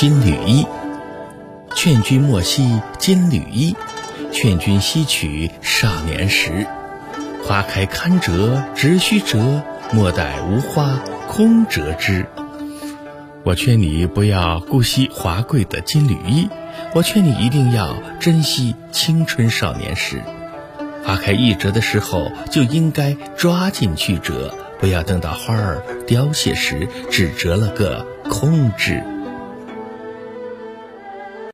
金缕衣。劝君莫惜金缕衣。劝君惜取少年时。花开堪折直须折莫待无花空折枝。我劝你不要姑息华贵的金缕衣。我劝你一定要珍惜青春少年时。花开易折的时候就应该抓紧去折。不要等到花儿凋谢时只折了个空枝。